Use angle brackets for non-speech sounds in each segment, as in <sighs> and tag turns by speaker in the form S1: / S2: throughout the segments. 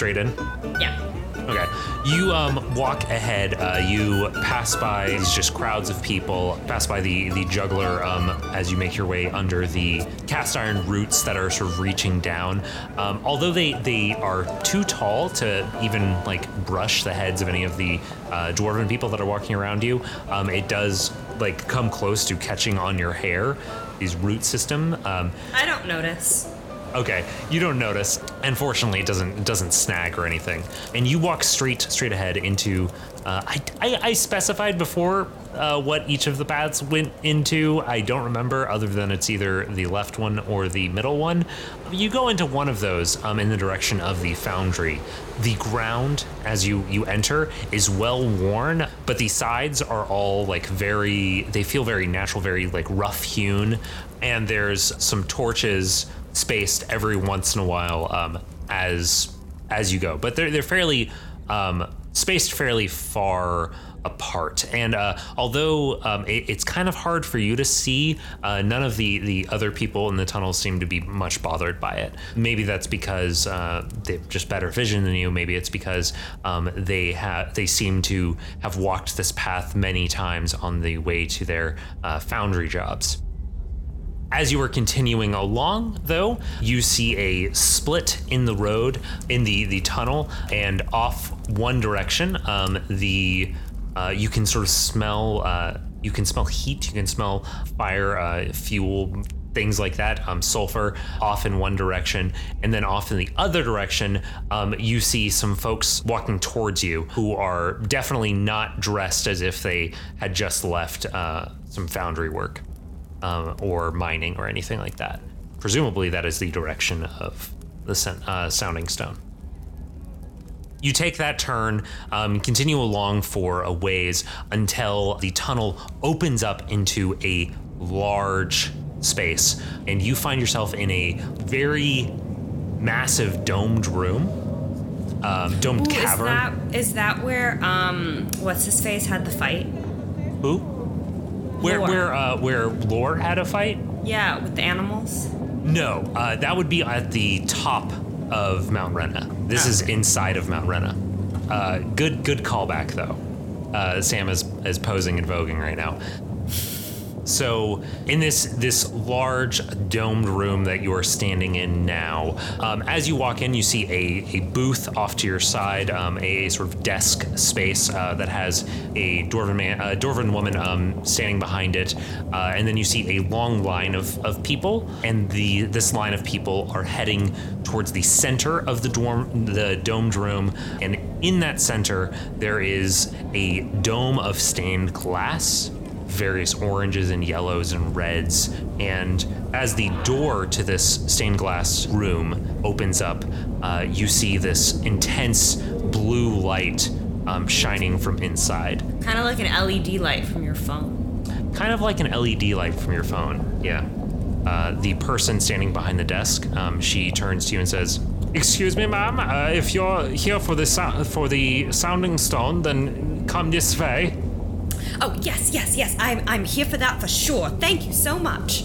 S1: straight in.
S2: Yeah.
S1: Okay. You um, walk ahead. Uh, you pass by these just crowds of people. Pass by the the juggler um, as you make your way under the cast iron roots that are sort of reaching down. Um, although they they are too tall to even like brush the heads of any of the uh, dwarven people that are walking around you, um, it does like come close to catching on your hair. These root system. Um,
S2: I don't notice.
S1: Okay, you don't notice. Unfortunately, it doesn't it doesn't snag or anything, and you walk straight straight ahead into. Uh, I, I I specified before uh, what each of the paths went into. I don't remember, other than it's either the left one or the middle one. You go into one of those um, in the direction of the foundry. The ground as you you enter is well worn, but the sides are all like very. They feel very natural, very like rough hewn, and there's some torches spaced every once in a while um, as as you go, but they're they're fairly um, spaced fairly far apart. And uh, although um, it, it's kind of hard for you to see, uh, none of the the other people in the tunnel seem to be much bothered by it. Maybe that's because uh, they've just better vision than you. Maybe it's because um, they have they seem to have walked this path many times on the way to their uh, foundry jobs. As you are continuing along, though, you see a split in the road in the the tunnel, and off one direction, um, the uh, you can sort of smell. Uh, you can smell heat. You can smell fire, uh, fuel, things like that. Um, sulfur off in one direction, and then off in the other direction, um, you see some folks walking towards you who are definitely not dressed as if they had just left uh, some foundry work um, or mining or anything like that. Presumably, that is the direction of the sen- uh, sounding stone. You take that turn, um, continue along for a ways until the tunnel opens up into a large space, and you find yourself in a very massive domed room, um, domed
S2: Ooh, is that is that where um what's his face had the fight?
S1: Who? Where
S2: Lore.
S1: where uh, where Lore had a fight?
S2: Yeah, with the animals.
S1: No, uh, that would be at the top of Mount Rena. This is inside of Mount Rena. Uh, good, good callback though. Uh, Sam is is posing and voguing right now. So, in this this large domed room that you are standing in now, um, as you walk in, you see a, a booth off to your side, um, a sort of desk space uh, that has a dwarven man, a dwarven woman um, standing behind it, uh, and then you see a long line of, of people, and the this line of people are heading towards the center of the dorm, the domed room, and in that center there is a dome of stained glass various oranges and yellows and reds. And as the door to this stained glass room opens up, uh, you see this intense blue light um, shining from inside.
S2: Kind of like an LED light from your phone.
S1: Kind of like an LED light from your phone. Yeah. Uh, the person standing behind the desk, um, she turns to you and says, "Excuse me, ma'am. Uh, if you're here for the sou- for the sounding stone, then come this way."
S2: Oh yes, yes, yes. I'm I'm here for that for sure. Thank you so much.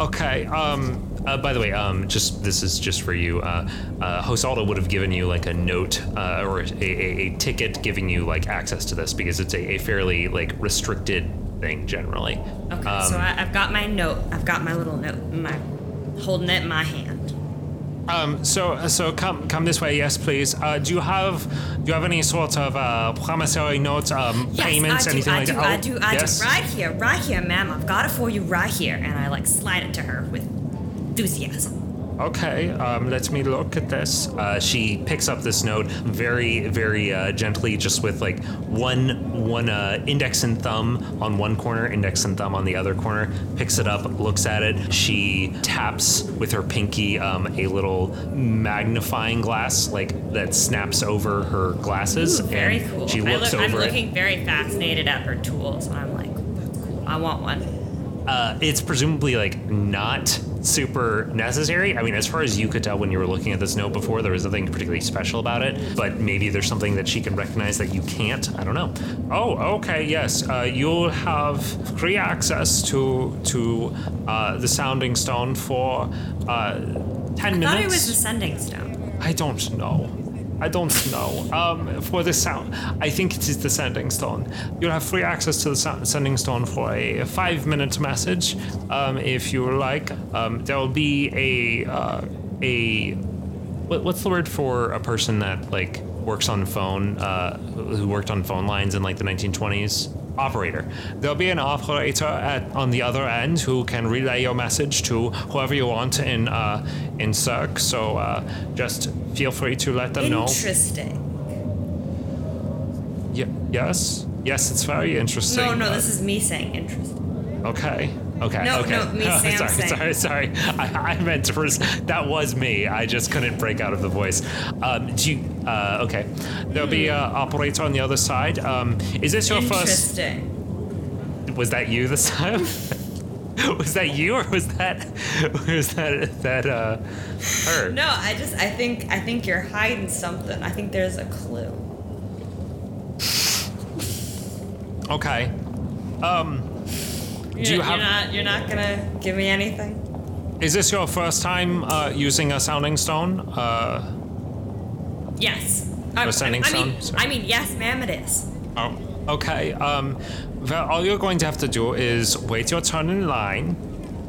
S1: Okay. Um. Uh, by the way, um, just this is just for you. Uh, uh, Hosalda would have given you like a note uh, or a, a, a ticket giving you like access to this because it's a, a fairly like restricted thing generally.
S2: Okay,
S1: Um,
S2: so I, I've got my note. I've got my little note. My holding it in my hand.
S1: Um. So so come come this way. Yes, please. Uh, do you have do you have any sort of uh, promissory notes, um,
S2: Yes,
S1: payments,
S2: I do,
S1: anything
S2: I
S1: like
S2: do,
S1: that?
S2: I
S1: Oh,
S2: do, I
S1: yes?
S2: do. Right here, right here, ma'am. I've got it for you right here. And I like slide it to her with enthusiasm.
S1: Okay, um, let me look at this. Uh, she picks up this note very, very uh, gently, just with like one one uh, index and thumb on one corner, index and thumb on the other corner. Picks it up, looks at it. She taps with her pinky um, a little magnifying glass, like that snaps over her glasses.
S2: Very
S1: and
S2: cool.
S1: She looks
S2: look, I'm
S1: over it.
S2: looking very fascinated at her tools. and I'm like, cool. I want one.
S1: Uh, it's presumably like not super necessary. I mean, as far as you could tell when you were looking at this note before, there was nothing particularly special about it. But maybe there's something that she can recognize that you can't. I don't know. Oh, okay, yes. Uh, you'll have free access to to uh, the Sounding Stone for uh, ten
S2: I
S1: minutes.
S2: thought it was the sending stone.
S1: I don't know. I don't know. Um, for the sound, I think it is the sending stone. You'll have free access to the sending stone for a five-minute message, um, if you like. Um, there will be a uh, a what, what's the word for a person that like works on phone, uh, who worked on phone lines in like the 1920s? Operator. There'll be an operator at on the other end who can relay your message to whoever you want in uh, in Cirque. So uh, just feel free to let them know.
S2: Interesting.
S1: Yeah. yes, yes, it's very interesting.
S2: No, no,
S1: Uh,
S2: this is me saying interesting.
S1: Okay. Okay.
S2: No,
S1: okay.
S2: no, <laughs> me, Sam
S1: sorry, sorry, sorry. I, I meant to. Pers- that was me. I just couldn't break out of the voice. Um, do you? Uh, okay. There'll be an operator on the other side. Um, is this your first?
S2: Interesting.
S1: Was that you this time? <laughs> was that you, or was that was that that uh her?
S2: No, I just I think I think you're hiding something. I think there's a clue.
S1: Okay. Um,
S2: You're,
S1: Do you
S2: you're not you're not gonna give me anything?
S1: is this your first time uh, using a sounding stone? Uh,
S2: Yes. I,
S1: Or sending
S2: I, I mean. I mean, yes, ma'am, it is.
S1: Oh, okay. Um, well, all you're going to have to do is wait your turn in line.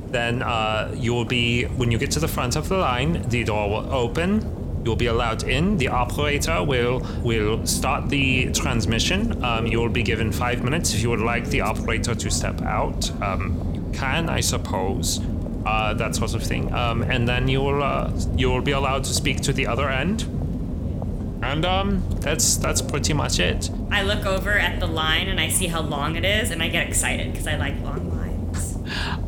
S1: Then uh, you will be, when you get to the front of the line, the door will open. You'll be allowed in. The operator will will start the transmission. Um, you will be given five minutes. If you would like the operator to step out, um, you can, I suppose. Uh, that sort of thing. Um, and then you will uh, you will be allowed to speak to the other end. And um, that's that's pretty much it.
S2: I look over at the line and I see how long it is, and I get excited because I like long.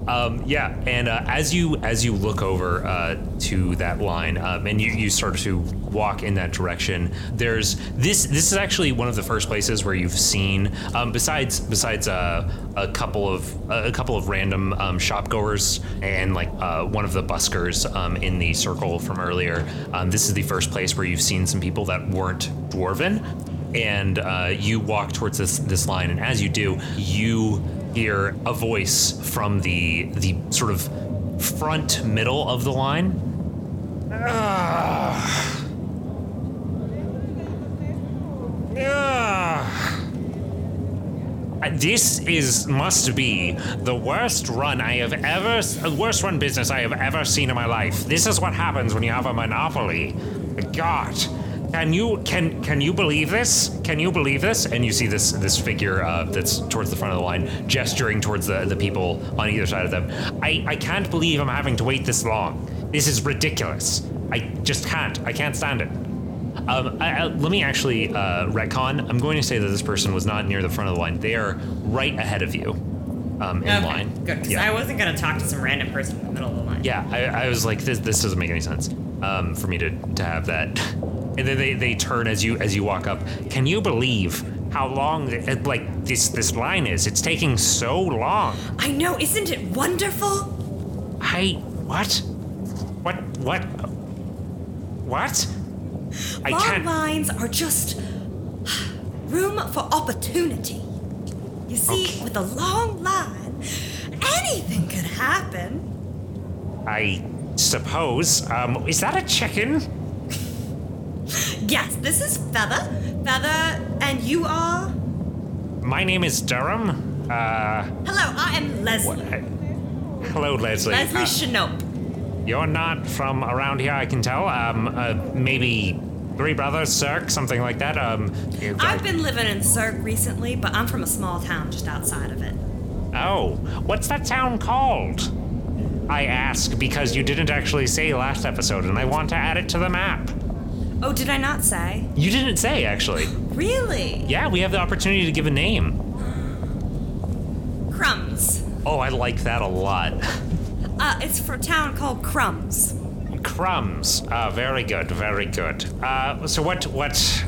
S1: Um, yeah, and uh, as you as you look over uh, to that line, um, and you, you start to walk in that direction, there's this. This is actually one of the first places where you've seen, um, besides besides uh, a couple of a couple of random um, shopgoers and like uh, one of the buskers um, in the circle from earlier. Um, this is the first place where you've seen some people that weren't dwarven, and uh, you walk towards this this line, and as you do, you hear a voice from the the sort of front middle of the line. Ah. Ah. This is must be the worst run I have ever, uh, worst run business I have ever seen in my life. This is what happens when you have a monopoly. God, can you can can you believe this? Can you believe this? And you see this this figure uh, that's towards the front of the line, gesturing towards the the people on either side of them. I I can't believe I'm having to wait this long. This is ridiculous. I just can't. I can't stand it. Um, I, I, let me actually uh, retcon. I'm going to say that this person was not near the front of the line. They are right ahead of you um, in line.
S2: Good, because
S1: Yeah.
S2: I wasn't gonna talk to some random person in the middle of the line.
S1: Yeah, I, I was like, this, this doesn't make any sense um, for me to, to have that. <laughs> And then they, they turn as you as you walk up. Can you believe how long it, like this this line is? It's taking so long.
S2: I know, isn't it wonderful?
S1: I what? What what? What? I
S2: Long
S1: can't.
S2: lines are just room for opportunity. You see,
S1: Okay.
S2: with a long line, anything could happen.
S1: I suppose. Um, is that a chicken?
S2: Yes, this is Feather. Feather, and you are?
S1: My name is Durham. Uh,
S2: Hello, I am Leslie.
S1: hello, Leslie.
S2: Leslie
S1: Uh. You're not from around here, I can tell. Um, uh, maybe Three Brothers, Cirque, something like that. Um, you-
S2: I've been living in Cirque recently, but I'm from a small town just outside of it.
S1: Oh, what's that town called? I ask because you didn't actually say last episode, and I want to add it to the map.
S2: Oh, did I not say?
S1: You didn't say, actually.
S2: Really?
S1: Yeah, we have the opportunity to give a name.
S2: Crumbs.
S1: Oh, I like that a lot. <laughs>
S2: Uh, it's for a town called Crumbs.
S1: Crumbs. Uh, very good, very good. Uh, so what? What?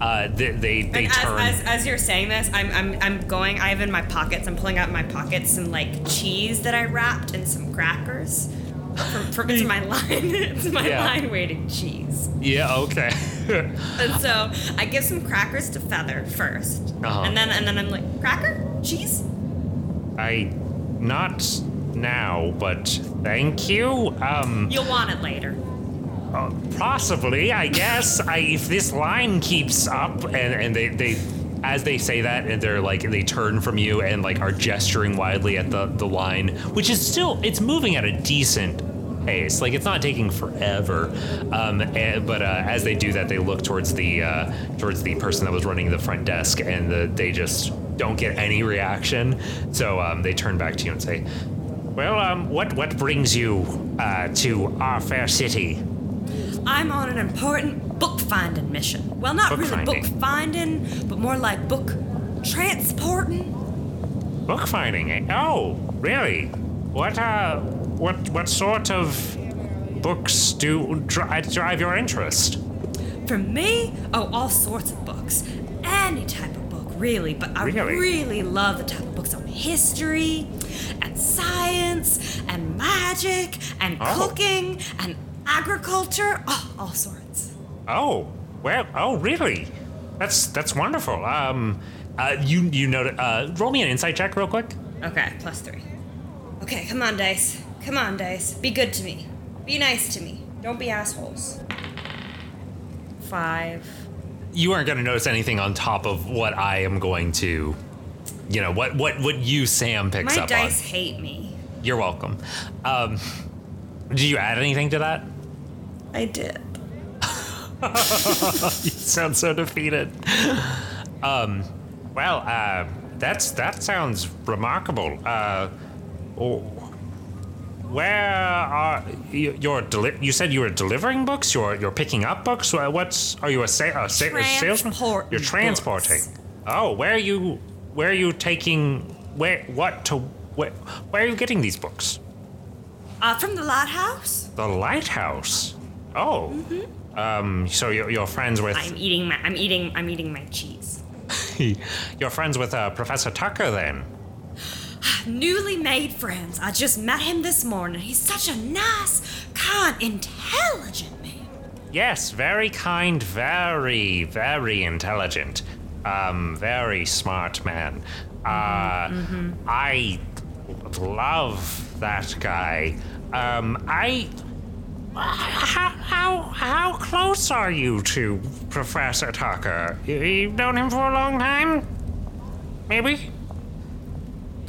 S1: Uh, they they, they
S2: And
S1: turn.
S2: as, as, as you're saying this, I'm, I'm I'm going. I have in my pockets. I'm pulling out in my pockets some like cheese that I wrapped and some crackers. For, for it's my line. <laughs> it's my
S1: Yeah.
S2: line waiting cheese.
S1: yeah. Okay. <laughs>
S2: And so I give some crackers to Feather 1st
S1: Uh-huh.
S2: and then and then I'm like, cracker, cheese.
S1: I not now, but thank you. Um.
S2: You'll want it later.
S1: uh, possibly, I guess. I, if this line keeps up, and, and they, they, as they say that, and they're like, they turn from you and like are gesturing wildly at the, the line, which is still, it's moving at a decent pace. Like it's not taking forever. Um, and, but uh, as they do that, they look towards the uh, towards the person that was running the front desk, and the, they just don't get any reaction. So um, they turn back to you and say, "Well, um, what what brings you uh, to our fair city?"
S2: I'm on an important book finding mission. Well, not
S1: Book
S2: really
S1: finding.
S2: book finding, but more like book transporting.
S1: Book finding. eh? Oh, really? What uh, what what sort of books do dri- drive your interest?
S2: For me, oh, all sorts of books. Any type of book, really. But I
S1: Really?
S2: really love the type of books on history and science and magic and
S1: Oh.
S2: cooking and agriculture. Oh, all sorts.
S1: Oh, well, oh, really? That's that's wonderful. Um, uh, you you know, uh, roll me an insight check real quick.
S2: Okay, plus three. Okay, come on, Dice. Come on, Dice. Be good to me. Be nice to me. Don't be assholes. Five.
S1: You aren't going to notice anything on top of what I am going to, you know, what what what you Sam picks
S2: My
S1: up My
S2: dice
S1: on.
S2: hate me.
S1: You're welcome. Um, did you add anything to that?
S2: I did. <laughs>
S1: you sound so defeated. Um, well, uh, that's that sounds remarkable. Uh, oh, where are you? You're deli- you said you were delivering books. You're you're picking up books. Wha- What's are you a, sa- a, sa- a salesman? You're transporting.
S2: books.
S1: Oh, where are you? Where are you taking? Where what to? Where, where are you getting these books?
S2: Uh, from the lighthouse.
S1: The lighthouse. Oh. Um. So you're, you're friends with
S2: I'm eating my. I'm eating. I'm eating my cheese. <laughs>
S1: you're friends with uh, Professor Tucker then. <sighs>
S2: Newly made friends. I just met him this morning. He's such a nice, kind, intelligent man.
S1: Yes, very kind, very, very intelligent. Um, very smart man. Uh, I love that guy. Um, I. How, how how close are you to Professor Tucker? You, you've known him for a long time? Maybe?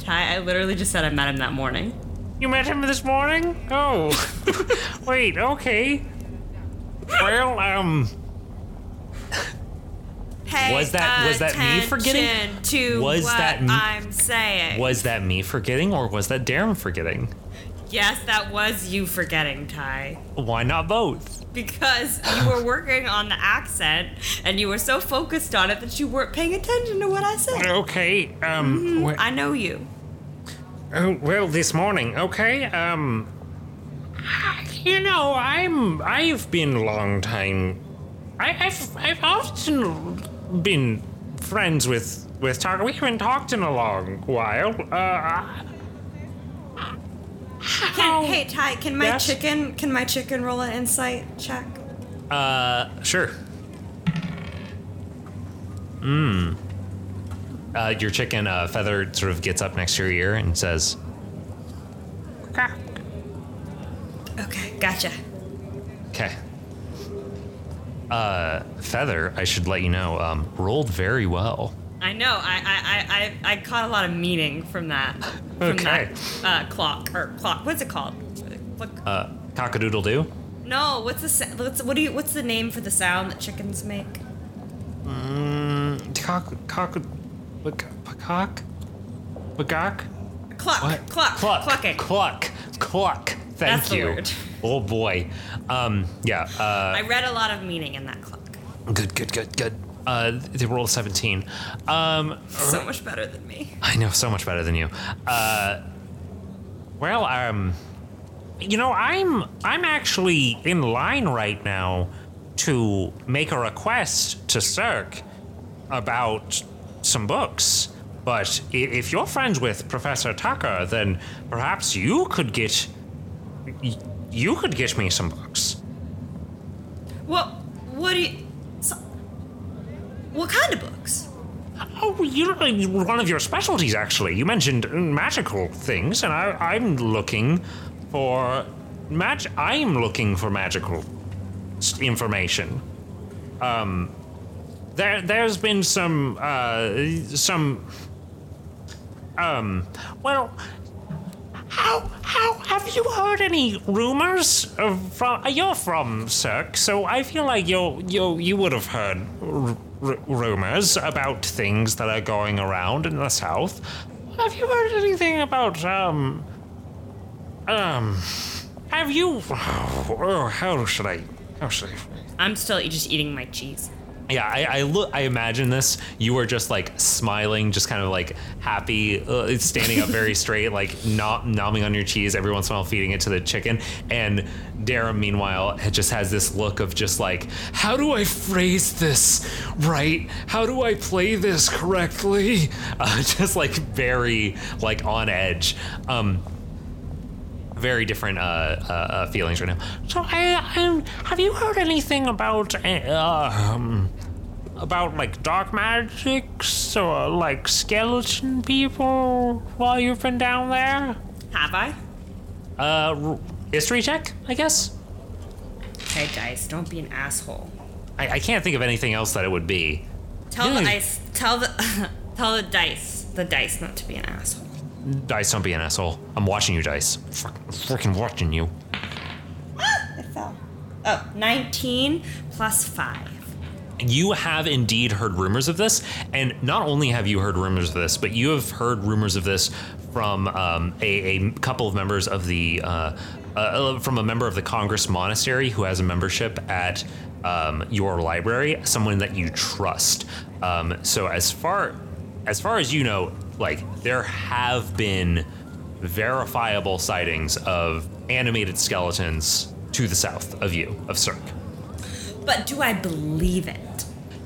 S2: Ty, I literally just said I met him that morning.
S1: You met him this morning? Oh. <laughs> Wait, okay. Well, um.
S2: Pay
S1: Was that- was that me forgetting?
S2: To
S1: Was
S2: what
S1: that me-
S2: I'm saying.
S1: Was that me forgetting or was that Darren forgetting?
S2: Yes, that was you forgetting, Ty.
S1: Why not both?
S2: Because you were working on the accent and you were so focused on it that you weren't paying attention to what I said.
S1: Okay, um, wh-
S2: I know you.
S1: oh, well, this morning, okay, um, you know, I'm, I've been a long time, I, I've, I've often been friends with, with Tucker. We haven't talked in a long while, uh,
S2: Can, hey Ty, can my
S1: Yes?
S2: chicken can my chicken roll an insight check?
S1: Uh, sure. Mmm. Uh, your chicken uh, feather sort of gets up next to your ear and says, "Quack."
S2: Okay, gotcha.
S1: Okay. Uh, feather, I should let you know, um, rolled very well.
S2: I know. I I, I, I caught a lot of meaning from that. From
S1: Okay.
S2: that uh, clock or clock. What's it called? What,
S1: Uh, cockadoodle doo.
S2: no. What's the what's what do you what's the name for the sound that chickens make?
S1: Mm, cock, cock, cock, cock,
S2: Cluck.
S1: What?
S2: Cluck.
S1: Cluck.
S2: Clucking.
S1: Cluck. Cluck. Thank
S2: That's the
S1: you.
S2: word.
S1: Oh boy. Um, yeah. Uh,
S2: I read a lot of meaning in that cluck.
S1: Good, good, good, good. Uh, they rolled 17. Um,
S2: So much better than me.
S1: I know so much better than you. Uh, well, um, you know, I'm I'm actually in line right now to make a request to Cirque about some books. But if you're friends with Professor Tucker, then perhaps you could get you could get me some books.
S2: Well, what do you? What kind of books?
S1: Oh, you're one of your specialties, actually. You mentioned magical things, and I, I'm looking for mag. I'm looking for magical information. Um, there, there's been some, uh, some, um, well, how, how have you heard any rumors of, from? You're from Cirque, so I feel like you, you, you would have heard r- r- rumors about things that are going around in the South. Have you heard anything about, um, um, have you? <sighs> Oh, how should I? How should I?
S2: I'm still just eating my cheese.
S1: Yeah, I, I look. I imagine this. You are just like smiling, just kind of like happy, uh, standing up very <laughs> straight, like not nomming on your cheese every once in a while, feeding it to the chicken. And Dara, meanwhile, just has this look of just like, how do I phrase this right? How do I play this correctly? <laughs> Uh, just like very like on edge. Um, very different uh, uh, uh, feelings right now. So, I, I, have you heard anything about uh, um, about like dark magics or like skeleton people while you've been down there?
S2: Have I?
S1: Uh, r- history check, I guess.
S2: Hey, Dice, don't be an asshole.
S1: I, I can't think of anything else that it would be.
S2: Tell
S1: Yeah.
S2: the ice. Tell the. <laughs> tell the dice. The dice not to be an asshole.
S1: Dice, don't be an asshole. I'm watching you, Dice. Freaking watching you. <gasps>
S2: It fell. Oh, 19 plus 5.
S1: You have indeed heard rumors of this, and not only have you heard rumors of this, but you have heard rumors of this from um, a, a couple of members of the uh, uh, from a member of the Congress Monastery who has a membership at um, your library, someone that you trust. Um, so as far as far as you know, like there have been verifiable sightings of animated skeletons to the south of you of Cirque.
S2: But do I believe it?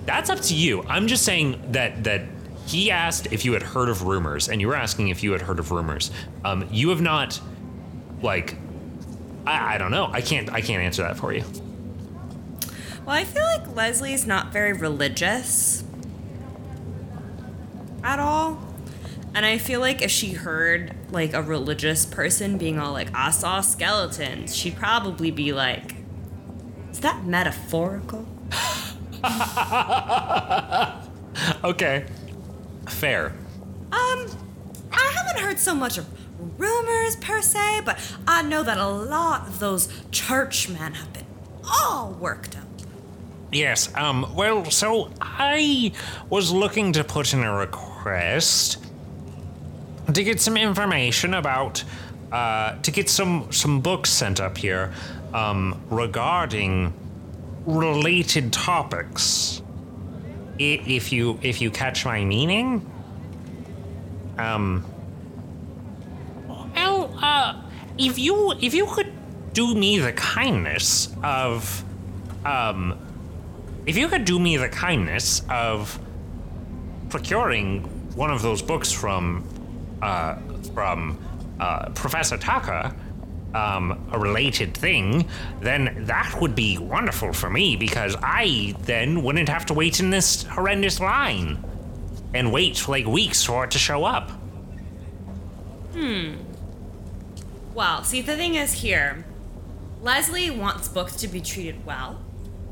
S1: That's up to you. I'm just saying that that he asked if you had heard of rumors, and you were asking if you had heard of rumors. Um, you have not, like, I, I don't know. I can't. I can't answer that for you.
S2: Well, I feel like Leslie's not very religious at all. And I feel like if she heard like a religious person being all like, I saw skeletons, she'd probably be like, Is that metaphorical? <laughs> <laughs>
S1: Okay, fair.
S2: Um, I haven't heard so much of rumors per se, but I know that a lot of those churchmen have been all worked up.
S1: Yes. Um. Well, so I was looking to put in a request to get some information about, uh, to get some some books sent up here, um, regarding related topics. If you if you catch my meaning. Um. Well, uh, if you if you could do me the kindness of, um, if you could do me the kindness of procuring one of those books from uh, from uh, Professor Tucker, um, a related thing, then that would be wonderful for me because I then wouldn't have to wait in this horrendous line and wait like weeks for it to show up. Hmm.
S2: Well, see, the thing is here, Leslie wants books to be treated well.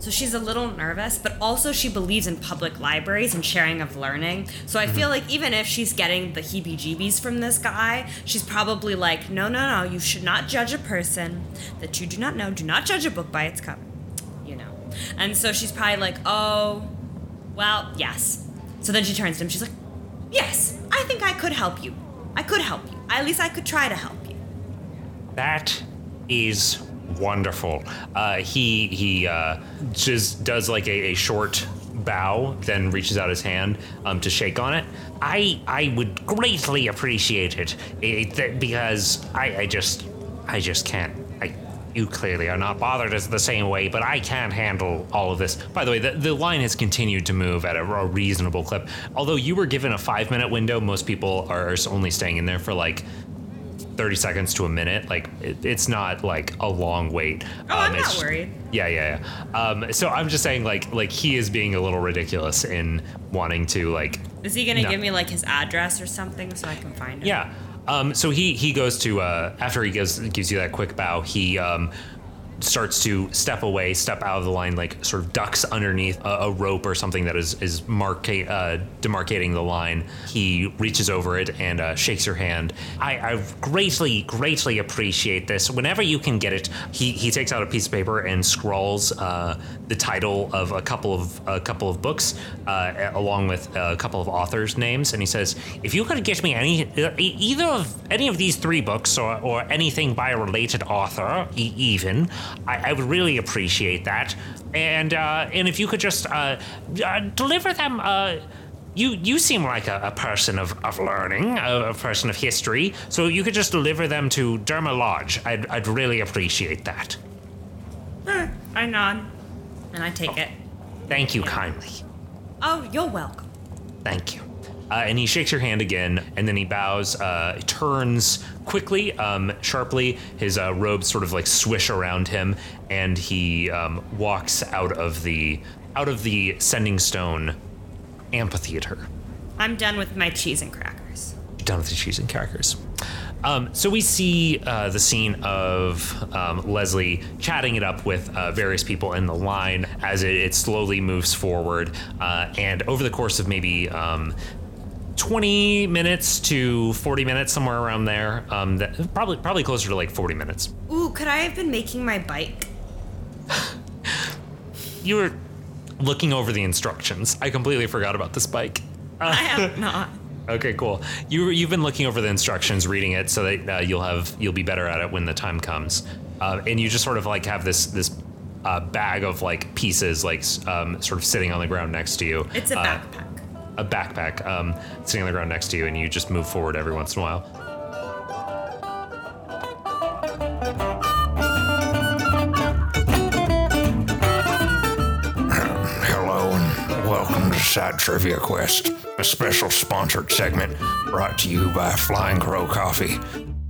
S2: So she's a little nervous, but also she believes in public libraries and sharing of learning. So I feel mm-hmm. like even if she's getting the heebie jeebies from this guy, she's probably like, no, no, no, you should not judge a person that you do not know. Do not judge a book by its cover. You know. And so she's probably like, oh, well, yes. So then she turns to him. She's like, yes, I think I could help you. I could help you. At least I could try to help you.
S1: That is wonderful. Uh, he he uh, just does like a, a short bow, then reaches out his hand um, to shake on it. I I would greatly appreciate it, it that- because I, I just I just can't. I you clearly are not bothered as the same way, but I can't handle all of this. By the way, the, the line has continued to move at a, a reasonable clip. Although you were given a five minute window, most people are only staying in there for like 30 seconds to a minute. Like it, it's not like a long wait.
S2: Oh, I'm not
S1: just-
S2: worried.
S1: Yeah, yeah, yeah. Um, so I'm just saying, like, like he is being a little ridiculous in wanting to, like,
S2: Is he gonna
S1: No.
S2: give me like his address or something so I can find him?
S1: yeah. Um, so he he goes to uh, after he gives gives you that quick bow. He um, starts to step away, step out of the line, like sort of ducks underneath a, a rope or something that is is marca- uh, demarcating the line. He reaches over it and uh, shakes your hand. I, I greatly, greatly appreciate this. Whenever you can get it, he he takes out a piece of paper and scrawls uh, the title of a couple of a couple of books, uh, along with a couple of authors' names, and he says, "If you could get me any either of any of these three books or or anything by a related author, e- even, I, I would really appreciate that. And uh, and if you could just uh, uh, deliver them." Uh, you you seem like a, a person of, of learning, a, a person of history, so you could just deliver them to Derma Lodge. I'd, I'd really appreciate that.
S2: I nod, and I take it.
S1: Thank you kindly.
S2: Oh, you're welcome.
S1: Thank you. Uh, and he shakes your hand again, and then he bows, uh, turns quickly, um, sharply. His uh, robes sort of like swish around him, and he um, walks out of the out of the Sending Stone amphitheater.
S2: I'm done with my cheese and crackers.
S1: Done with the cheese and crackers. Um, so we see uh, the scene of um, Leslie chatting it up with uh, various people in the line as it, it slowly moves forward. Uh, and over the course of maybe um, 20 minutes to 40 minutes, somewhere around there, um, that, probably probably closer to like 40 minutes.
S2: Ooh, could I have been making my bike? <laughs>
S1: You were looking over the instructions. I completely forgot about this bike. <laughs>
S2: I have not. <laughs>
S1: Okay, cool. You you've been looking over the instructions, reading it, so that uh, you'll have you'll be better at it when the time comes. Uh, and you just sort of like have this this uh, bag of like pieces, like um, sort of sitting on the ground next to you.
S2: It's a
S1: Uh,
S2: backpack.
S1: A backpack um, sitting on the ground next to you, and you just move forward every once in a while. <clears throat>
S3: Hello and welcome to Side Trivia Quest, a special sponsored segment brought to you by Flying Crow Coffee.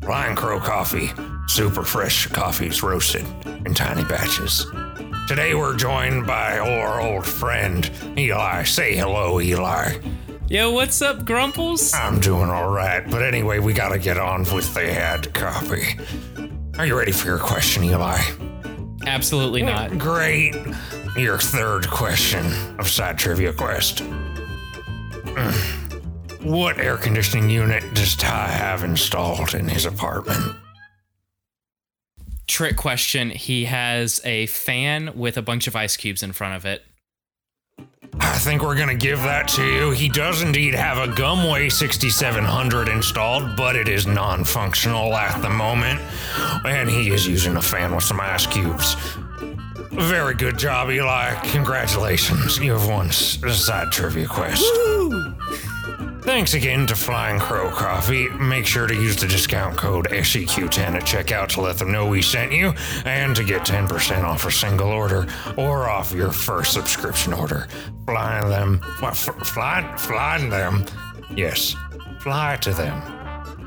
S3: Flying Crow Coffee, super fresh coffees roasted in tiny batches. Today we're joined by our old friend Eli. Say hello, Eli.
S4: Yo, what's up, Grumples?
S3: I'm doing all right, but anyway, we gotta get on with the ad copy. Are you ready for your question, Eli?
S4: Absolutely not.
S3: Great. Your third question of Side Trivia Quest. Mm. What air conditioning unit does Ty have installed in his apartment?
S4: Trick question. He has a fan with a bunch of ice cubes in front of it.
S3: I think we're gonna give that to you. He does indeed have a Gumway 6700 installed, but it is non functional at the moment. And he is using a fan with some ice cubes. Very good job, Eli. Congratulations. You have won s- a side trivia quest. Thanks again to Flying Crow Coffee. Make sure to use the discount code SEQ10 at checkout to let them know we sent you and to get 10% off a single order or off your first subscription order. Flying them, fly, fly, flying them, yes, fly to them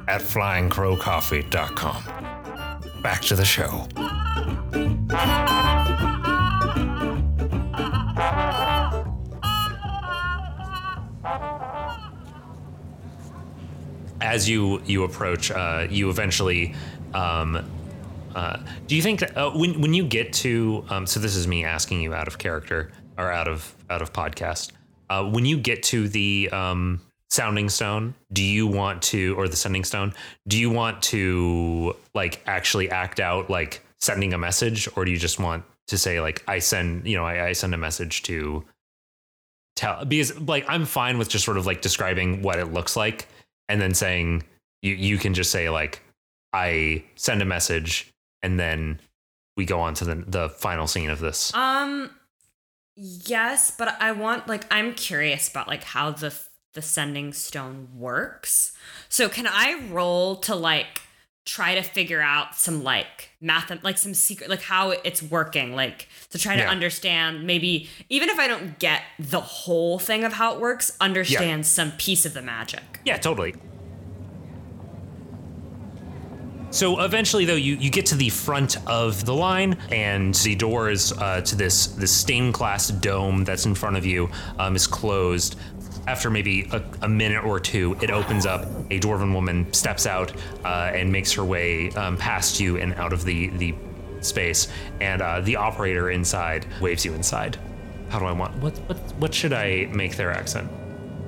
S3: at flyingcrowcoffee.com. Back to the show.
S1: As you you approach, uh, you eventually. Um, uh, do you think that, uh, when when you get to um, so this is me asking you out of character or out of out of podcast uh, when you get to the um, sounding stone do you want to or the sending stone do you want to like actually act out like sending a message or do you just want to say like I send you know I, I send a message to tell because like I'm fine with just sort of like describing what it looks like and then saying you you can just say like I send a message and then we go on to the the final scene of this.
S2: Um, yes, but I want like I'm curious about like how the the sending stone works. So can I roll to like try to figure out some like math like some secret like how it's working like to try to
S1: Yeah.
S2: understand maybe even if I don't get the whole thing of how it works understand some piece of the magic.
S1: Yeah, totally. So eventually, though, you, you get to the front of the line, and the doors uh, to this this stained glass dome that's in front of you um, is closed. After maybe a, a minute or two, it opens up. A dwarven woman steps out uh, and makes her way um, past you and out of the the
S5: space, and uh, the operator inside waves you inside. How do I want? What what what should I make their accent?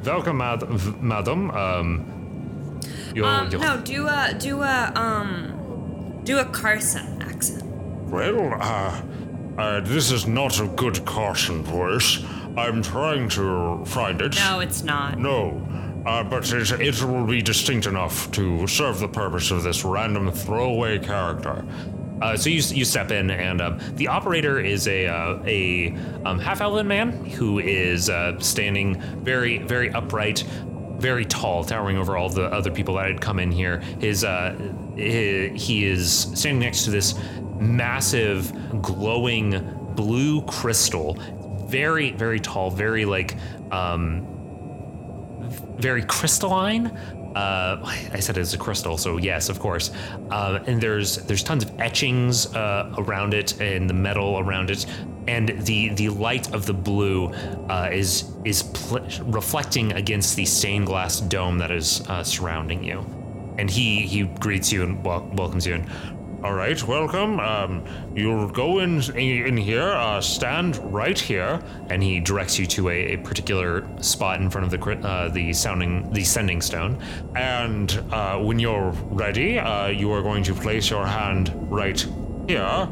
S5: Welcome, mad- v- madam. Um, you're,
S2: Um,
S5: you're-
S2: no, do a do a um do a Carson accent.
S1: Well, uh, uh, this is not a good Carson voice. I'm trying to find it.
S2: No, it's not.
S1: No, uh, but it, it will be distinct enough to serve the purpose of this random throwaway character.
S5: Uh, so you, you step in, and um, the operator is a uh, a um, half elven man who is uh, standing very very upright, very tall, towering over all the other people that had come in here. His uh, he, he is standing next to this massive glowing blue crystal, very very tall, very like um, very crystalline. Uh, I said it's a crystal, so yes, of course. Um, and there's there's tons of etchings uh, around it and the metal around it, and the the light of the blue uh, is is pl- reflecting against the stained glass dome that is uh, surrounding you. And he he greets you and wel- welcomes you. And,
S1: All right, welcome. Um, you'll go in in here. Uh, stand right here.
S5: and he directs you to a, a particular spot in front of the uh, the sounding the sending stone.
S1: And uh, when you're ready, uh, you are going to place your hand right here.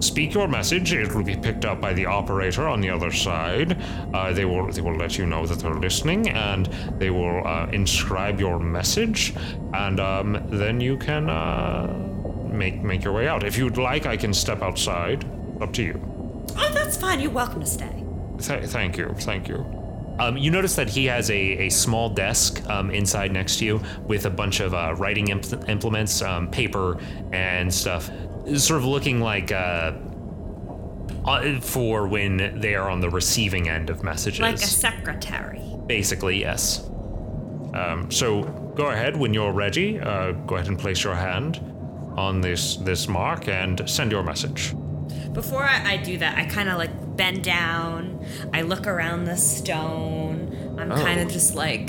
S1: Speak your message. It will be picked up by the operator on the other side. Uh, they will they will let you know that they're listening, and they will uh, inscribe your message, and um, then you can uh, make make your way out. If you'd like, I can step outside. Up to you.
S2: Oh, that's fine. You're welcome to stay.
S1: Th- thank you. Thank you.
S5: Um, you notice that he has a, a small desk um, inside next to you with a bunch of uh, writing imp- implements, um, paper, and stuff. Sort of looking like uh, uh, for when they are on the receiving end of messages.
S2: Like a secretary.
S5: Basically, yes.
S1: Um, so go ahead when you're ready. Uh, go ahead and place your hand on this this mark and send your message.
S2: Before I, I do that, I kind of like bend down. I look around the stone. I'm kind
S1: Oh.
S2: of just like,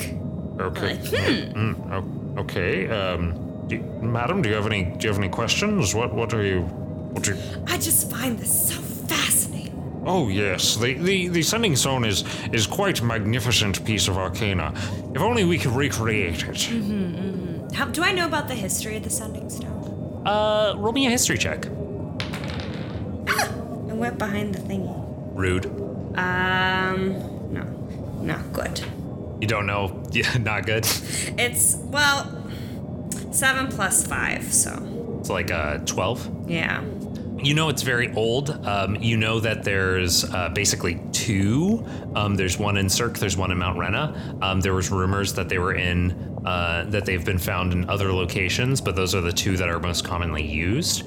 S1: Okay.
S2: like, hmm.
S1: Mm, o- okay. Um, do, madam, do you have any do you have any questions? What what are you? What are you?
S2: I just find this so fascinating.
S1: Oh yes, the, the the sending stone is is quite a magnificent piece of arcana. If only we could recreate it.
S2: How do I know about the history of the Sending Stone?
S5: Uh, roll me a history check. <gasps>
S2: I went behind the thingy.
S5: Rude.
S2: Um, no, not good.
S5: You don't know. <laughs> Yeah, not good.
S2: It's well, seven plus five, so
S5: It's like uh, 12.
S2: yeah.
S5: You know it's very old. Um, you know that there's uh, basically two. Um, there's one in Cirque. There's one in Mount Rena. Um, there was rumors that they were in uh, that they've been found in other locations, but those are the two that are most commonly used.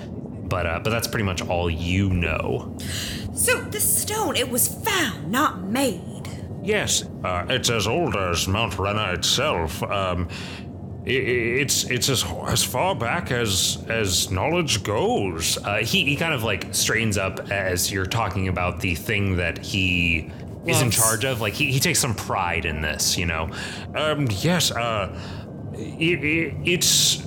S5: But uh, but that's pretty much all you know.
S2: So this stone, it was found, not made.
S1: Yes, uh, it's as old as Mount Rena itself. Um, i- i- it's it's as as far back as as knowledge goes.
S5: Uh, he he kind of like straigens up as you're talking about the thing that he is in charge of. Like he, he takes some pride in this, you know.
S1: Um, yes, uh, it, it, it's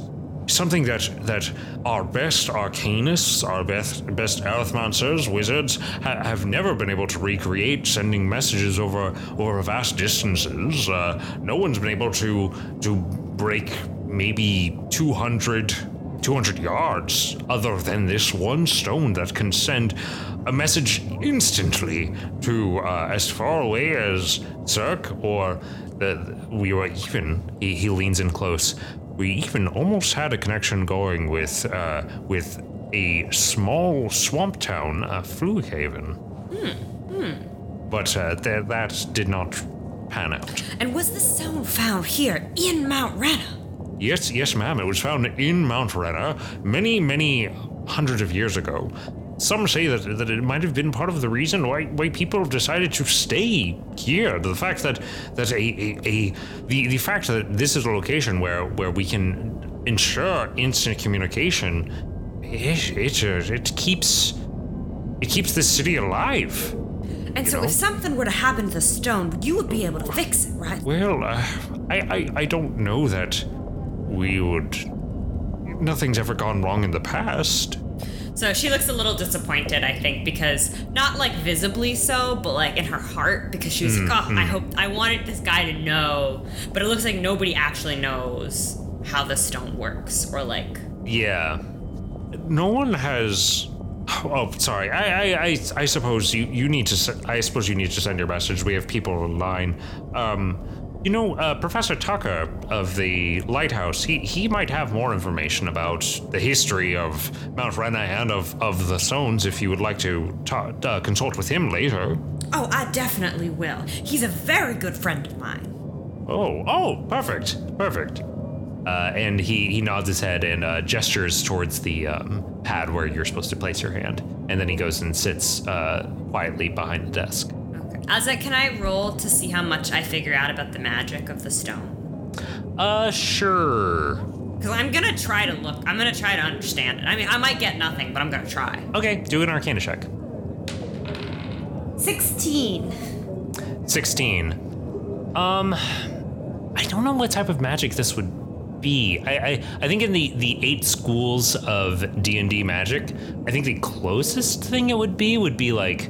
S1: something that that our best arcanists, our best best earthmancers, wizards ha- have never been able to recreate sending messages over over vast distances. Uh, no one's been able to to break maybe 200 200 yards other than this one stone that can send a message instantly to uh, as far away as Cirque or we were even
S5: He, he leans in close.
S1: We even almost had a connection going with uh, with a small swamp town, uh, Flughaven. But uh, th- that did not pan out.
S2: And was the stone found here in Mount Rena?
S1: Yes, yes, ma'am. It was found in Mount Rena many, many hundreds of years ago. Some say that, that it might have been part of the reason why, why people have decided to stay here. The fact that that a, a, a the, the fact that this is a location where, where we can ensure instant communication, it, it, it keeps it keeps this city alive.
S2: And so
S1: know?
S2: if something were to happen to the stone, you would be able to fix it, right?
S1: Well, uh, I, I I don't know that we would. Nothing's ever gone wrong in the past.
S2: So she looks a little disappointed, I think, because not like visibly so, but like in her heart, because she was like, oh, I hope, I wanted this guy to know, but it looks like nobody actually knows how the stone works, or like,
S3: Yeah. No one has. Oh, sorry. I, I, I, I suppose you, you need to. I suppose you need to send your message. We have people online. Um, you know, uh, Professor Tucker of the lighthouse. He he might have more information about the history of Mount Rena and of, of the stones. If you would like to ta- uh, consult with him later.
S2: oh, I definitely will. He's a very good friend of mine.
S3: Oh, oh, perfect, perfect.
S1: Uh, and he, he nods his head and uh, gestures towards the um, pad where you're supposed to place your hand. And then he goes and sits uh, quietly behind the desk.
S2: Okay. Azza, can I roll to see how much I figure out about the magic of the stone?
S1: Uh, sure.
S2: Because I'm gonna try to look. I'm gonna try to understand it. I mean, I might get nothing, but I'm gonna try.
S1: Okay, do an arcana check.
S2: 16.
S1: 16. Um, I don't know what type of magic this would be. I, I, I think in the, the eight schools of D&D magic, I think the closest thing it would be would be like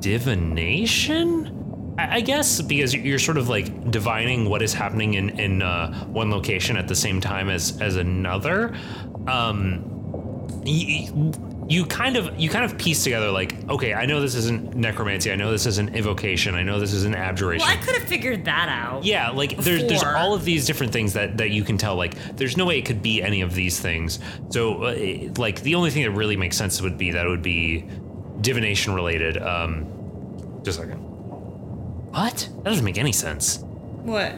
S1: divination? I, I guess because you're sort of like divining what is happening in, in uh, one location at the same time as, as another. Um, y- y- you kind of you kind of piece together like okay i know this isn't necromancy i know this isn't evocation i know this is an abjuration
S2: Well, I could have figured that out.
S1: yeah like there's there's all of these different things that that you can tell like there's no way it could be any of these things so uh, like the only thing that really makes sense would be that it would be divination related um just a second what that doesn't make any sense
S2: What?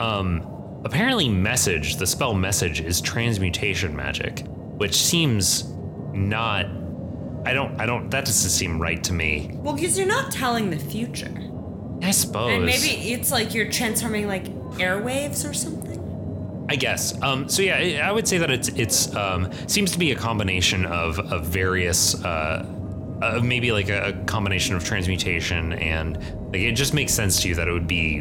S1: um apparently message the spell message is transmutation magic which seems not i don't i don't that doesn't seem right to me
S2: Well, because you're not telling the future.
S1: i suppose
S2: And maybe it's like you're transforming like airwaves or something.
S1: I guess. Um, so yeah, I I would say that it's it's um, seems to be a combination of of various. Uh, of maybe like a, a combination of transmutation and like it just makes sense to you that it would be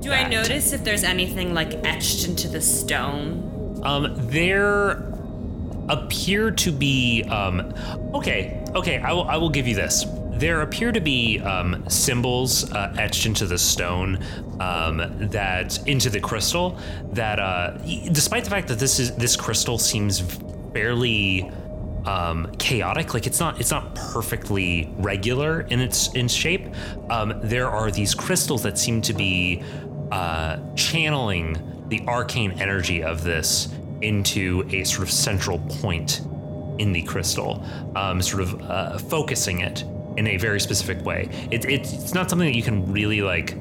S2: Do I notice if there's anything like etched into the stone?
S1: Um, there appear to be um, okay. Okay, I will. I will give you this. There appear to be um, symbols uh, etched into the stone, um, that into the crystal. That, uh, despite the fact that this is this crystal seems fairly um, chaotic, like it's not it's not perfectly regular in its in shape. Um, there are these crystals that seem to be uh, channeling the arcane energy of this into a sort of central point in the crystal, um, sort of uh, focusing it in a very specific way. It, it's not something that you can really like.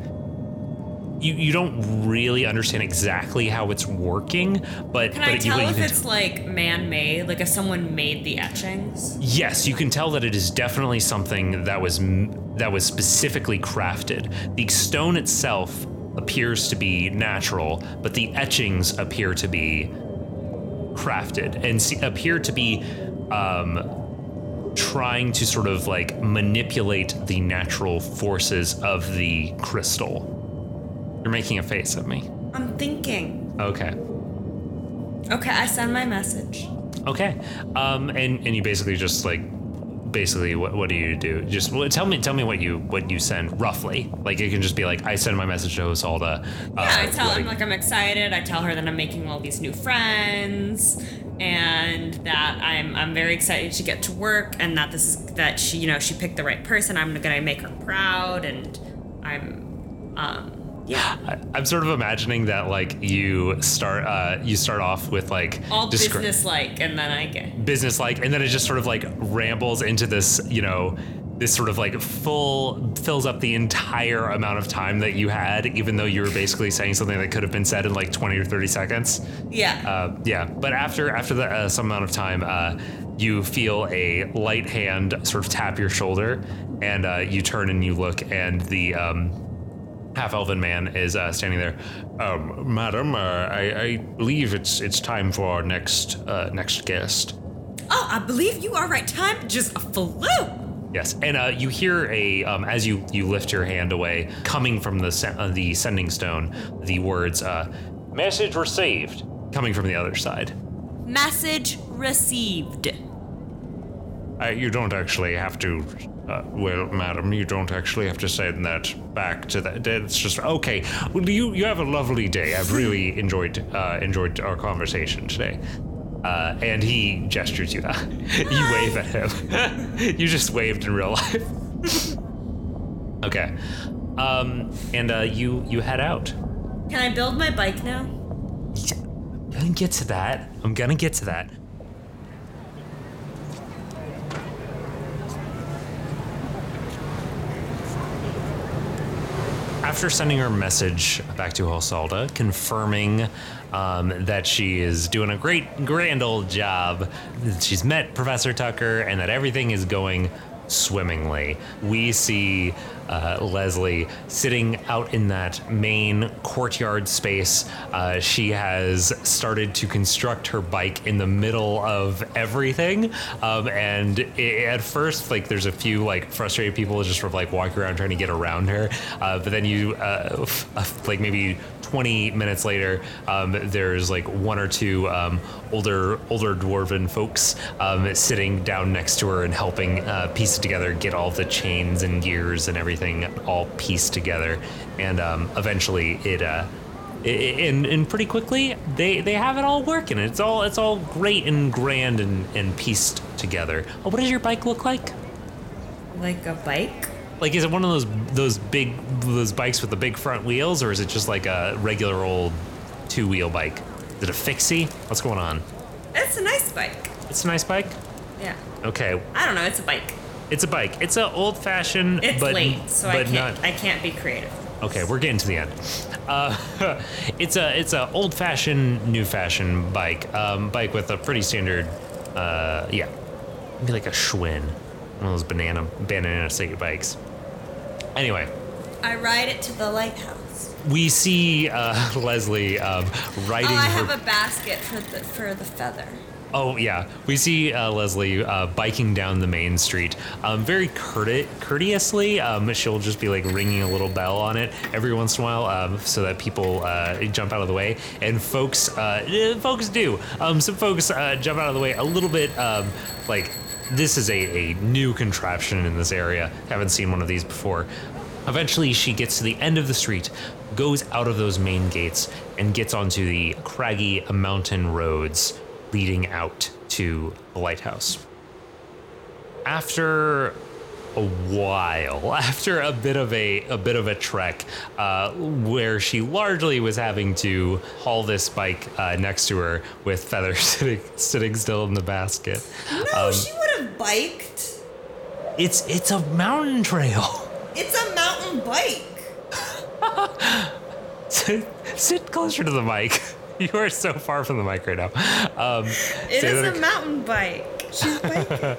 S1: You, you don't really understand exactly how it's working, but
S2: Can
S1: but
S2: I tell
S1: you
S2: if it's like man-made, like if someone made the etchings?
S1: Yes, you can tell that it is definitely something that was that was specifically crafted. The stone itself appears to be natural, but the etchings appear to be crafted and se- appear to be um, trying to sort of like manipulate the natural forces of the crystal. You're making a face at me.
S2: I'm thinking.
S1: Okay.
S2: Okay, I send my message.
S1: Okay. Um, and and you basically just like basically what, what do you do? Just well, tell me tell me what you what you send roughly. Like it can just be like I send my message to Hosalda. Uh,
S2: Yeah, I tell
S1: like,
S2: him like I'm excited. I tell her that I'm making all these new friends and that I'm I'm very excited to get to work and that this is that she you know she picked the right person. I'm gonna make her proud and I'm um yeah.
S1: I, I'm sort of imagining that like you start uh, you start off with like
S2: all business like and then I get
S1: business like and then it just sort of like rambles into this you know this sort of like full fills up the entire amount of time that you had even though you were basically saying something that could have been said in like 20 or 30 seconds.
S2: Yeah.
S1: Uh, yeah. But after after the, uh, some amount of time uh, you feel a light hand sort of tap your shoulder and uh, you turn and you look and the um, half elven man is uh, standing there um, madam uh, I, I believe it's it's time for our next uh, next guest
S2: oh I believe you are right. Time just flew.
S1: Yes, and uh, you hear a um, as you you lift your hand away, coming from the uh, the sending stone, the words uh, "message received" coming from the other side.
S2: Message received.
S3: Uh, you don't actually have to. Uh, well, madam, you don't actually have to send that back to that. It's just okay. Well, you you have a lovely day. I've really enjoyed uh, enjoyed our conversation today. Uh, and he gestures you. <laughs> you wave at him. <laughs> you just waved in real life. <laughs> okay. Um, and uh, you you head out.
S2: Can I build my bike now?
S1: I'm gonna get to that. I'm gonna get to that. After sending her message back to Hosalda, confirming um, that she is doing a great, grand old job, that she's met Professor Tucker, and that everything is going swimmingly. We see uh, Leslie sitting out in that main courtyard space. Uh, she has started to construct her bike in the middle of everything. Um, and i at first, like, there's a few like frustrated people just sort of like walking around trying to get around her. Uh, but then you, uh, like, maybe 20 minutes later, um, there's like one or two um, older older dwarven folks um, sitting down next to her and helping uh, piece it together, get all the chains and gears and everything all pieced together, and um, eventually it. Uh, i- i- and, and pretty quickly they, they have it all working. It's all it's all great and grand and, and pieced together. Oh, what does your bike look like?
S2: Like a bike?
S1: Like, is it one of those those big those bikes with the big front wheels, or is it just like a regular old two wheel bike? Is it a fixie? What's going on?
S2: It's a nice bike.
S1: It's a nice bike.
S2: Yeah.
S1: Okay,
S2: I don't know. It's a bike.
S1: it's a bike. It's a old fashioned,
S2: It's
S1: but
S2: late, so I can't.
S1: not.
S2: I can't be creative.
S1: Okay, we're getting to the end. Uh, <laughs> it's a it's a old fashioned, new fashioned bike. Um, bike with a pretty standard, uh, yeah, maybe like a Schwinn, one of those banana banana stick bikes. Anyway,
S2: I ride it to the lighthouse.
S1: we see uh, <laughs> Leslie um, riding
S2: Oh, I
S1: her.
S2: have a basket for the for the feather.
S1: Oh yeah, we see uh, Leslie uh, biking down the main street. Um, very courte- courteously, um, she'll just be like ringing a little bell on it every once in a while, um, so that people uh, jump out of the way. And folks, uh, eh, folks do. Um, some folks uh, jump out of the way a little bit. Um, like this is a, a new contraption in this area. Haven't seen one of these before. Eventually, she gets to the end of the street, goes out of those main gates, and gets onto the craggy mountain roads leading out to the lighthouse. After a while, <laughs> after a bit of a a bit of a trek, uh, where she largely was having to haul this bike uh, next to her with Feather <laughs> sitting sitting still in the basket.
S2: No, she would have biked.
S1: It's it's a mountain trail.
S2: It's a mountain bike. <laughs>
S1: sit, sit closer to the mic. You are so far from the mic right now. Um,
S2: It
S1: say
S2: a mountain bike. She's biking.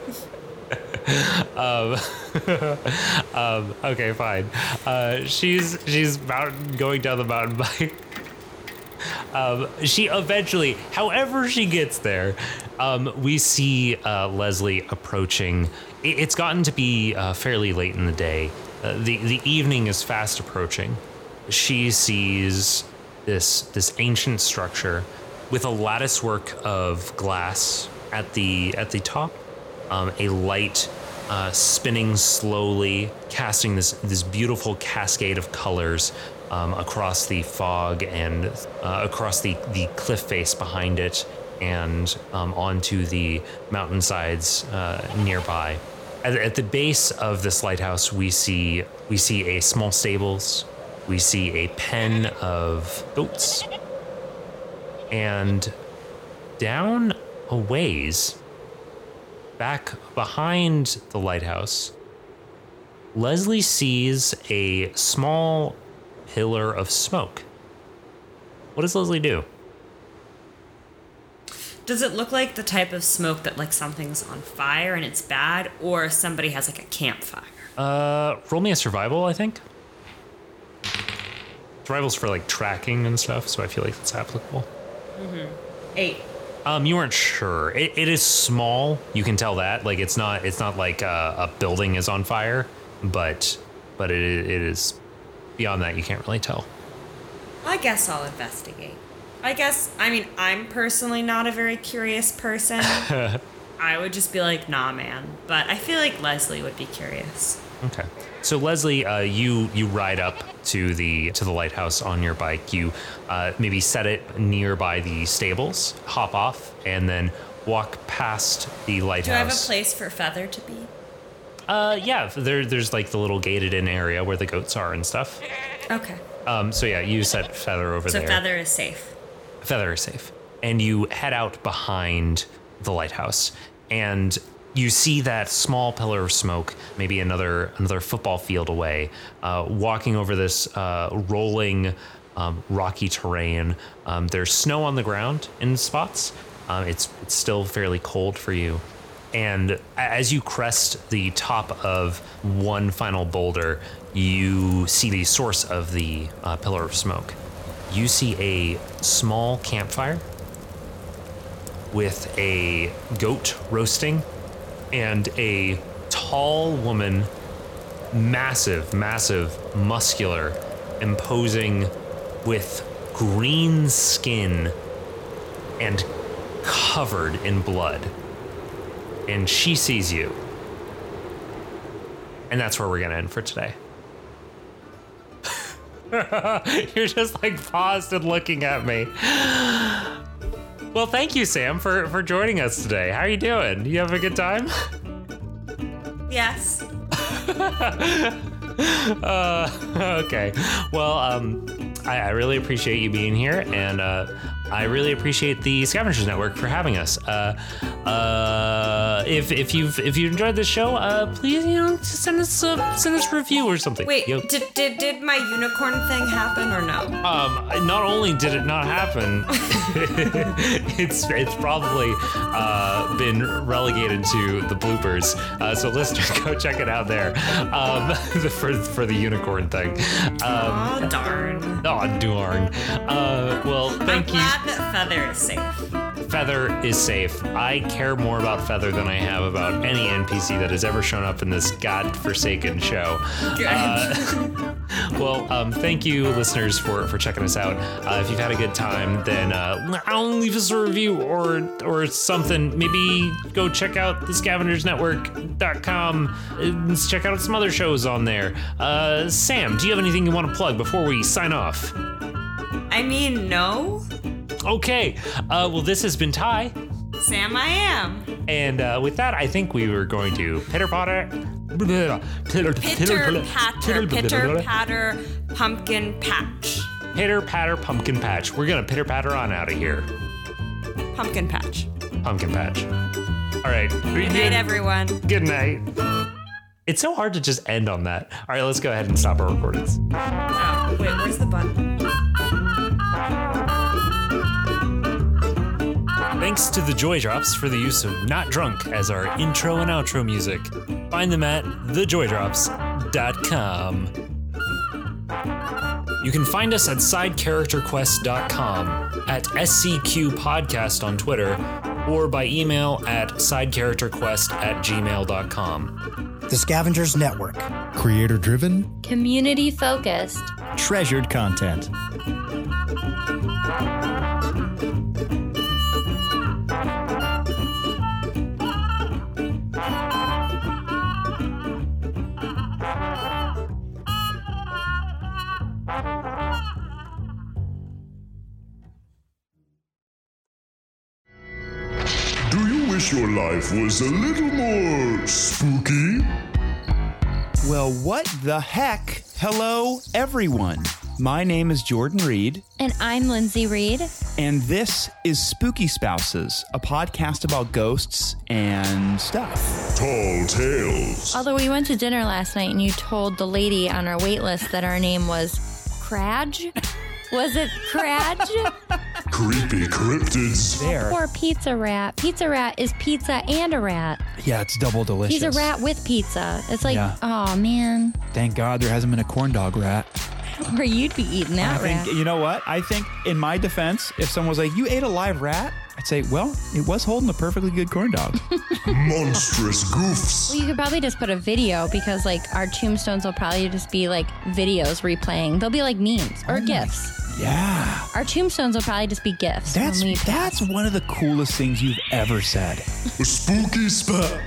S2: <laughs>
S1: Um, okay, fine. Uh, she's she's mountain going down the mountain bike. Um, she eventually, however she gets there, um, we see uh, Leslie approaching. It, it's gotten to be uh, fairly late in the day. Uh, the the evening is fast approaching. She sees this this ancient structure with a lattice work of glass at the at the top um, a light uh, spinning slowly, casting this this beautiful cascade of colors um, across the fog and uh, across the the cliff face behind it, and um, onto the mountainsides uh, nearby. At, at the base of this lighthouse, we see we see a small stables, we see a pen of goats, and down a ways back behind the lighthouse, Leslie sees a small pillar of smoke. What does Leslie do?
S2: Does it look like the type of smoke that like something's on fire and it's bad, or somebody has like a campfire?
S1: Uh, roll me a survival, I think. Survival's for like tracking and stuff, so I feel like it's applicable.
S2: Eight.
S1: Um, you weren't sure. It, it is small. You can tell that. Like it's not. It's not like a, a building is on fire, but but it, it is beyond that. You can't really tell.
S2: I guess I'll investigate. I guess, I mean, I'm personally not a very curious person. <laughs> I would just be like, nah, man. But I feel like Leslie would be curious.
S1: Okay. So Leslie, uh, you you ride up to the to the lighthouse on your bike. You uh, maybe set it nearby the stables, hop off, and then walk past the lighthouse.
S2: Do I have a place for Feather to be?
S1: Uh, yeah. There, there's like the little gated in area where the goats are and stuff.
S2: Okay.
S1: Um, so yeah, you set Feather over
S2: So
S1: there.
S2: So Feather is safe.
S1: Feather is safe. And you head out behind the lighthouse and you see that small pillar of smoke, maybe another another football field away, uh, walking over this uh, rolling, um, rocky terrain. Um, there's snow on the ground in spots. Um, it's it's still fairly cold for you, and as you crest the top of one final boulder, you see the source of the uh, pillar of smoke. You see a small campfire with a goat roasting and a tall woman, massive, massive, muscular, imposing with green skin and covered in blood. And she sees you. And that's where we're going to end for today. <laughs> You're just like paused and looking at me. Well, thank you, Sam, for, for joining us today. How are you doing? You have a good time?
S2: Yes. <laughs>
S1: okay. Well, um, I, I really appreciate you being here, and uh, I really appreciate the Scavengers Network for having us. Uh, uh, if if you've if you enjoyed the show, uh, please you know send us a send us a review or something.
S2: Wait,
S1: Yo-
S2: did, did did my unicorn thing happen or no?
S1: Um, not only did it not happen, <laughs> it's it's probably uh, been relegated to the bloopers. Uh, so listeners, <laughs> go check it out there um, <laughs> for for the unicorn thing. Um,
S2: oh darn.
S1: oh darn. Uh, well,
S2: I'm
S1: thank you.
S2: glad that Feather is safe.
S1: Feather is safe. I care more about Feather than I have about any NPC that has ever shown up in this godforsaken show. Uh, <laughs> well, um, thank you, listeners, for, for checking us out. Uh, if you've had a good time, then uh, I'll leave us a review or or something. Maybe go check out the scavengersnetwork.com and check out some other shows on there. Uh, Sam, do you have anything you want to plug before we sign off?
S2: I mean, no.
S1: Okay. Uh, well, this has been Ty.
S2: Sam, I am.
S1: And uh, with that, I think we were going to pitter patter. Pitter
S2: Pitter patter, pitter patter, pumpkin patch.
S1: Pitter patter pumpkin patch. We're gonna pitter patter on out of here.
S2: Pumpkin patch.
S1: Pumpkin patch. All right.
S2: Good night, everyone.
S1: Good night. It's so hard to just end on that. All right, let's go ahead and stop our recordings.
S2: Oh, wait, where's the button?
S1: Thanks to the Joy Drops for the use of Not Drunk as our intro and outro music. Find them at thejoydrops.com. You can find us at sidecharacterquest.com, at SCQ Podcast on Twitter, or by email at sidecharacterquest at gmail.com.
S6: The Scavengers Network.
S7: Creator driven,
S8: Community focused.
S7: treasured content.
S9: Life was a little more spooky?
S10: Well, what the heck? Hello, everyone. My name is Jordan Reed,
S8: And I'm Lindsay Reed.
S10: and this is Spooky Spouses, a podcast about ghosts and stuff.
S9: Tall tales.
S8: Although we went to dinner last night and you told the lady on our wait list that our name was Cradge. <laughs> Was it Cradge?
S9: Creepy cryptids.
S10: There.
S8: or Pizza Rat? Pizza Rat is pizza and a rat.
S10: Yeah, it's double delicious.
S8: He's a rat with pizza. It's like,
S10: Yeah.
S8: oh man,
S10: Thank God there hasn't been a corn dog rat. <laughs>
S8: or you'd be eating
S10: I
S8: that
S10: think,
S8: rat.
S10: you know what? I think, in my defense, if someone was like, You ate a live rat? I'd say, Well, it was holding a perfectly good corn dog. <laughs>
S9: Monstrous goofs.
S8: Well, you could probably just put a video because like our tombstones will probably just be like videos replaying. They'll be like memes or oh gifs.
S10: Yeah.
S8: Our tombstones will probably just be gifts.
S10: That's
S8: when we
S10: that's one of the coolest things you've ever said.
S9: A spooky spot.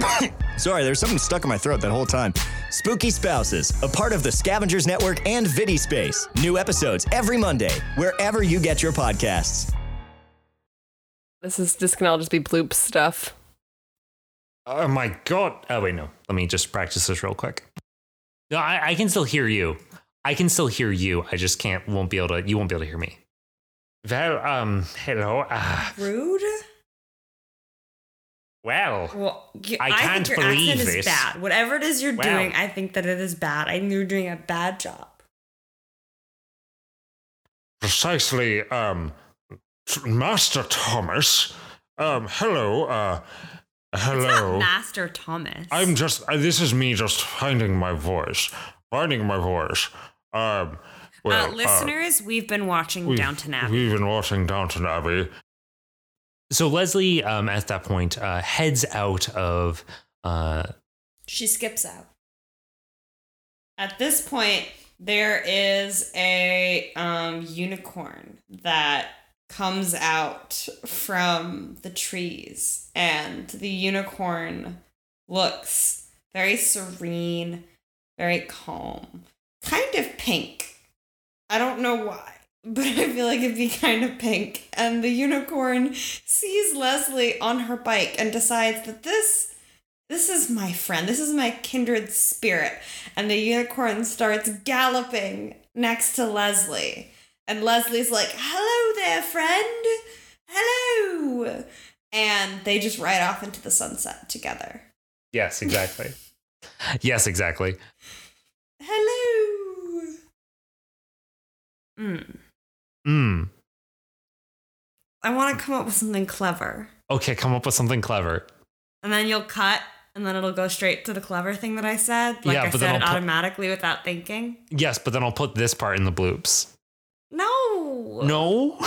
S9: <coughs>
S6: Sorry, there's something stuck in my throat that whole time. Spooky Spouses, a part of the Scavengers Network and Vidi Space. New episodes every Monday, wherever you get your podcasts.
S11: This is this can all just be bloop stuff.
S1: Oh my god. Oh wait, no. Let me just practice this real quick. No, I, I can still hear you. I can still hear you. I just can't. Won't be able to. You won't be able to hear me. Well, um, hello. Uh,
S2: Rude.
S1: well,
S2: Well, you,
S1: I
S2: I,
S1: can't
S2: think your
S1: believe
S2: accent
S1: this.
S2: is bad. Whatever it is you're
S1: Wow.
S2: doing, I think that it is bad. I think you're doing a bad job.
S3: Precisely, um, Master Thomas. Um, hello, uh,
S2: It's
S3: hello.
S2: not Master Thomas.
S3: I'm just, uh, this is me just finding my voice. Finding my voice. Um, well,
S2: uh, listeners, we've been watching
S3: we've-
S2: Downton Abbey.
S3: We've been watching Downton Abbey.
S1: so Leslie, um, at that point, uh, heads out of. Uh,
S2: She skips out. At this point, there is a um, unicorn that comes out from the trees, and the unicorn looks very serene, very calm, kind of pink. I don't know why, <laughs> but I feel like it'd be kind of pink. And the unicorn sees Leslie on her bike and decides that this this is my friend. This is my kindred spirit. And the unicorn starts galloping next to Leslie. And Leslie's like, hello there, friend. Hello. And they just ride off into the sunset together.
S1: yes, exactly. yes, exactly.
S2: Hello. Mm.
S1: Mm.
S2: I want to come up with something clever.
S1: Okay, come up with something clever.
S2: And then you'll cut, and then it'll go straight to the clever thing that I said. Like
S1: Yeah,
S2: I
S1: but then
S2: said it
S1: I'll put-
S2: automatically without thinking.
S1: Yes, but then I'll put this part in the bloops.
S2: No.
S1: No.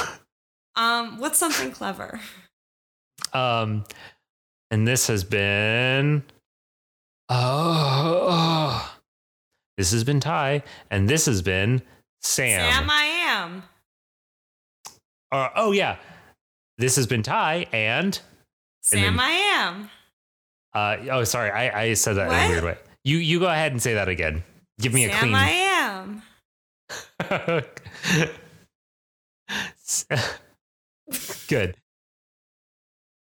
S2: Um, what's something clever?
S1: Um, and this has been. Oh, this has been Ty, and this has been Sam.
S2: Sam, I am.
S1: Uh, oh yeah, this has been Ty, and
S2: Sam,
S1: then-
S2: I am.
S1: uh, oh sorry, I, I said that in a weird way. You you go ahead and say that again. Give me a
S2: Sam,
S1: clean.
S2: I am. <laughs>
S1: Good.